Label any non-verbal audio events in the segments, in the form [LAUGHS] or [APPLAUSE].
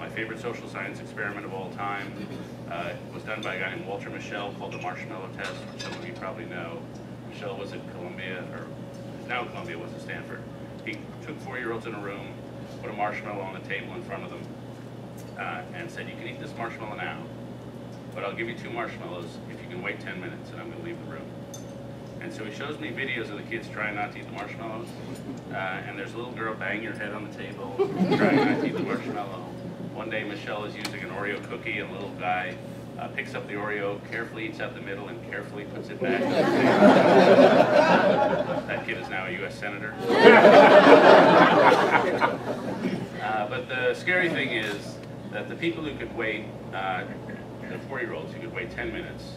my favorite social science experiment of all time uh, was done by a guy named Walter Mischel called the marshmallow test, which some of you probably know. Mischel was at Columbia, or now Columbia, was at Stanford. He took four-year-olds in a room, put a marshmallow on the table in front of them, uh, and said, you can eat this marshmallow now, but I'll give you two marshmallows if you can wait 10 minutes and I'm going to leave the room. And so he shows me videos of the kids trying not to eat the marshmallows. Uh, and there's a little girl banging her head on the table, trying not to eat the marshmallow. One day Mischel is using an Oreo cookie and a little guy uh, picks up the Oreo, carefully eats out the middle, and carefully puts it back. that kid is now a U.S. Senator. [LAUGHS] uh, but the scary thing is that the people who could wait, uh, the four-year-olds who could wait 10 minutes,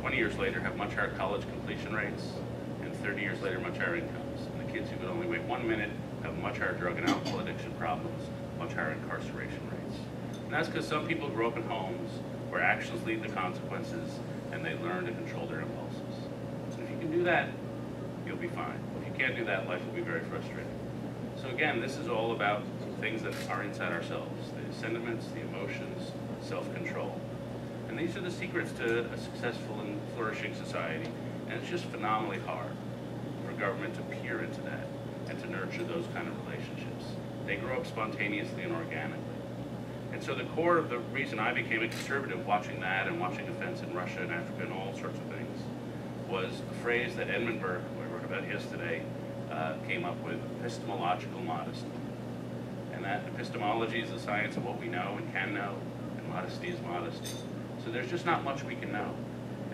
20 years later have much higher college completion rates, and 30 years later much higher incomes. And the kids who could only wait one minute have much higher drug and alcohol addiction problems, much higher incarceration rates. And that's because some people grow up in homes where actions lead to consequences, and they learn to control their impulses. So if you can do that, you'll be fine. If you can't do that, life will be very frustrating. So again, this is all about things that are inside ourselves, the sentiments, the emotions, self-control. And these are the secrets to a successful and flourishing society. And it's just phenomenally hard for government to peer into that and to nurture those kind of relationships. They grow up spontaneously and organically. And so the core of the reason I became a conservative watching that and watching events in Russia and Africa and all sorts of things was a phrase that Edmund Burke, who I wrote about yesterday, uh, came up with, epistemological modesty. And that epistemology is the science of what we know and can know, and modesty is modesty. So there's just not much we can know.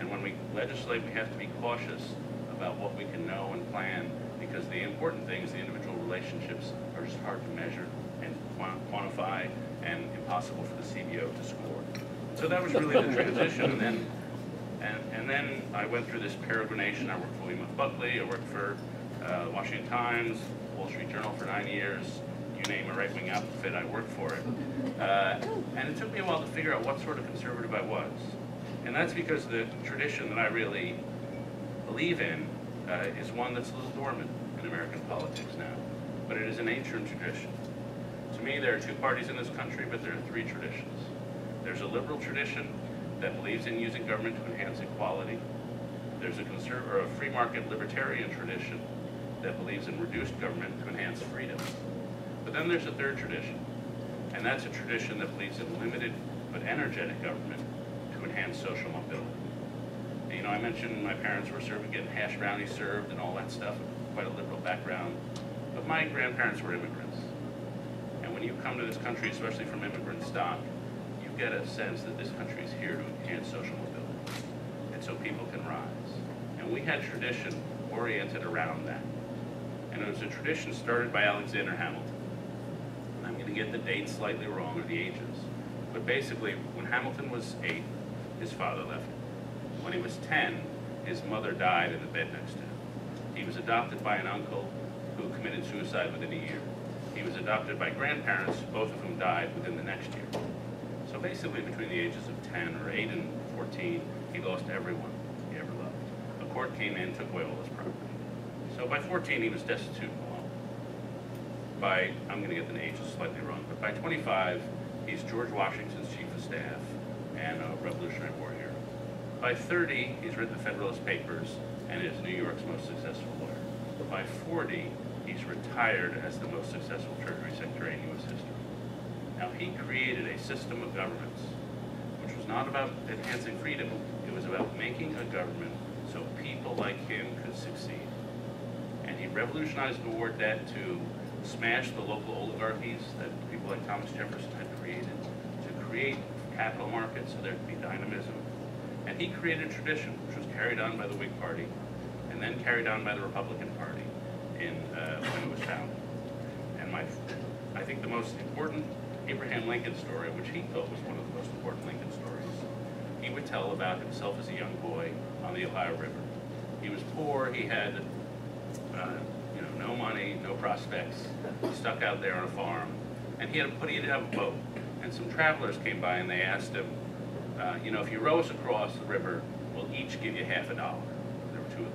And when we legislate, we have to be cautious about what we can know and plan because the important things, the individual relationships, are just hard to measure and quantify and impossible for the CBO to score. So that was really the transition. And then, and, and then I went through this peregrination. I worked for William F. Buckley. I worked for uh, Washington Times, Wall Street Journal for nine years. You name a right-wing outfit, I worked for it. Uh, and it took me a while to figure out what sort of conservative I was. And that's because the tradition that I really believe in uh, is one that's a little dormant in American politics now. But it is an ancient tradition. Me, there are two parties in this country, but there are three traditions. There's a liberal tradition that believes in using government to enhance equality. There's a, or a free market libertarian tradition that believes in reduced government to enhance freedom. But then there's a third tradition, and that's a tradition that believes in limited but energetic government to enhance social mobility. And, you know, I mentioned my parents were serving, getting hash brownies served and all that stuff, quite a liberal background. But my grandparents were immigrants. When you come to this country, especially from immigrant stock, you get a sense that this country is here to enhance social mobility. And so people can rise. And we had tradition oriented around that. And it was a tradition started by Alexander Hamilton. I'm going to get the dates slightly wrong or the ages. But basically, when Hamilton was eight, his father left him. When he was 10, his mother died in the bed next to him. He was adopted by an uncle who committed suicide within a year. He was adopted by grandparents, both of whom died within the next year. So basically, between the ages of 10 or 8 and 14, he lost everyone he ever loved. A court came in, took away all his property. So by 14, he was destitute alone. By, I'm going to get the ages slightly wrong, but by 25, he's George Washington's chief of staff and a Revolutionary War hero. By 30, he's written the Federalist Papers and is New York's most successful lawyer. By 40, he's retired as the most successful Treasury Secretary in U.S. history. Now, he created a system of governments which was not about enhancing freedom, it was about making a government so people like him could succeed. And he revolutionized the war debt to smash the local oligarchies that people like Thomas Jefferson had created, to create capital markets so there could be dynamism. And he created a tradition which was carried on by the Whig Party and then carried on by the Republican Party in, uh, when it was founded. And my, I think the most important Abraham Lincoln story, which he thought was one of the most important Lincoln stories, he would tell about himself as a young boy on the Ohio River. He was poor, he had uh, you know, no money, no prospects, stuck out there on a farm, and he had a, but he have a boat. And some travelers came by and they asked him, uh, you know, if you row us across the river, we'll each give you half a dollar. There were two of them.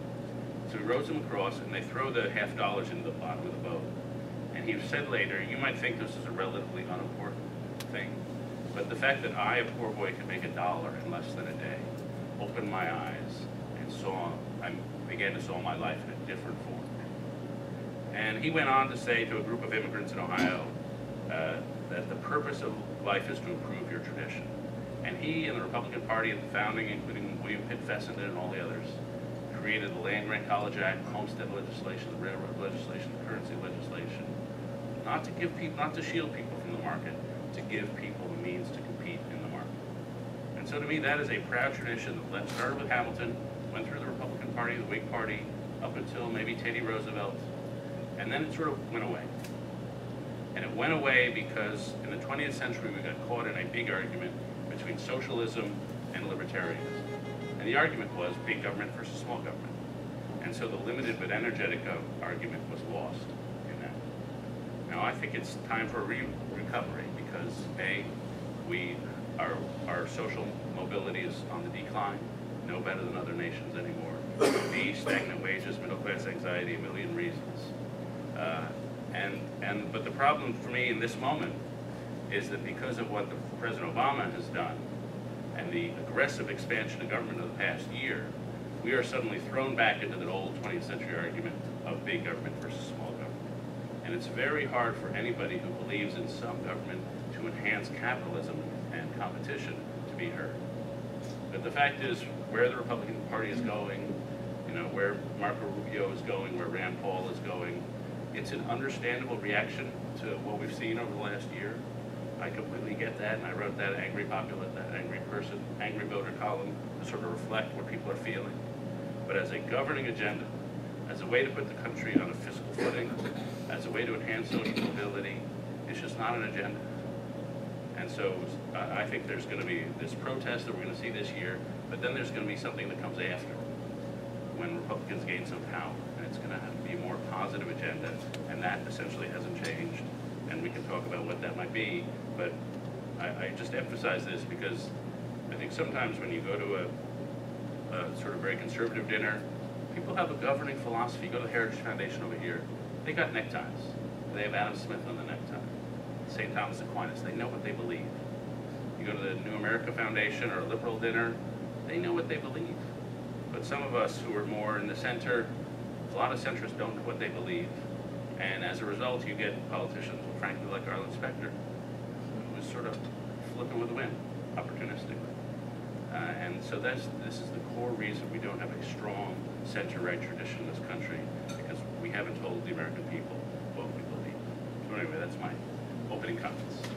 So he rows them across, and they throw the half dollars into the bottom of the boat. And he said later, you might think this is a relatively unimportant thing, But the fact that I, a poor boy, could make a dollar in less than a day, opened my eyes and saw, I began to saw my life in a different form. And he went on to say to a group of immigrants in Ohio uh, that the purpose of life is to improve your tradition. And he and the Republican Party at the founding, including William Pitt Fessenden and all the others, created the Land Grant College Act, Homestead legislation, the railroad legislation, the currency legislation, not to give people, not to shield people from the market, to give people the means to compete in the market. And so to me, that is a proud tradition that started with Hamilton, went through the Republican Party, the Whig Party, up until maybe Teddy Roosevelt, and then it sort of went away. And it went away because in the 20th century, we got caught in a big argument between socialism and libertarianism. And the argument was big government versus small government. And so the limited but energetic argument was lost in that. Now, I think it's time for a re- recovery because A, we, our, our social mobility is on the decline, no better than other nations anymore. B, stagnant wages, middle class anxiety, a million reasons. Uh, and, and, but the problem for me in this moment is that because of what the President Obama has done and the aggressive expansion of government of the past year, we are suddenly thrown back into the old 20th century argument of big government versus small government. And it's very hard for anybody who believes in some government to enhance capitalism and competition to be heard. But the fact is, where the Republican Party is going, you know, where Marco Rubio is going, where Rand Paul is going, it's an understandable reaction to what we've seen over the last year. I completely get that, and I wrote that angry populist, that angry person, angry voter column to sort of reflect what people are feeling. But as a governing agenda, as a way to put the country on a fiscal footing, as a way to enhance social mobility, it's just not an agenda. And so I think there's going to be this protest that we're going to see this year, but then there's going to be something that comes after when Republicans gain some power. And it's going to have to be a more positive agenda, and that essentially hasn't changed. And we can talk about what that might be, but I, I just emphasize this because I think sometimes when you go to a, a sort of very conservative dinner, people have a governing philosophy. Go to the Heritage Foundation over here, they got neckties. They have Adam Smith on the necktie. St. Thomas Aquinas, they know what they believe. You go to the New America Foundation or a liberal dinner, they know what they believe. But some of us who are more in the center, a lot of centrists don't know what they believe. And as a result, you get politicians, frankly, like Arlen Specter, who's sort of flipping with the wind, opportunistically. Uh, and so that's, this is the core reason we don't have a strong center-right tradition in this country, because we haven't told the American people what we believe. So anyway, that's my opening comments.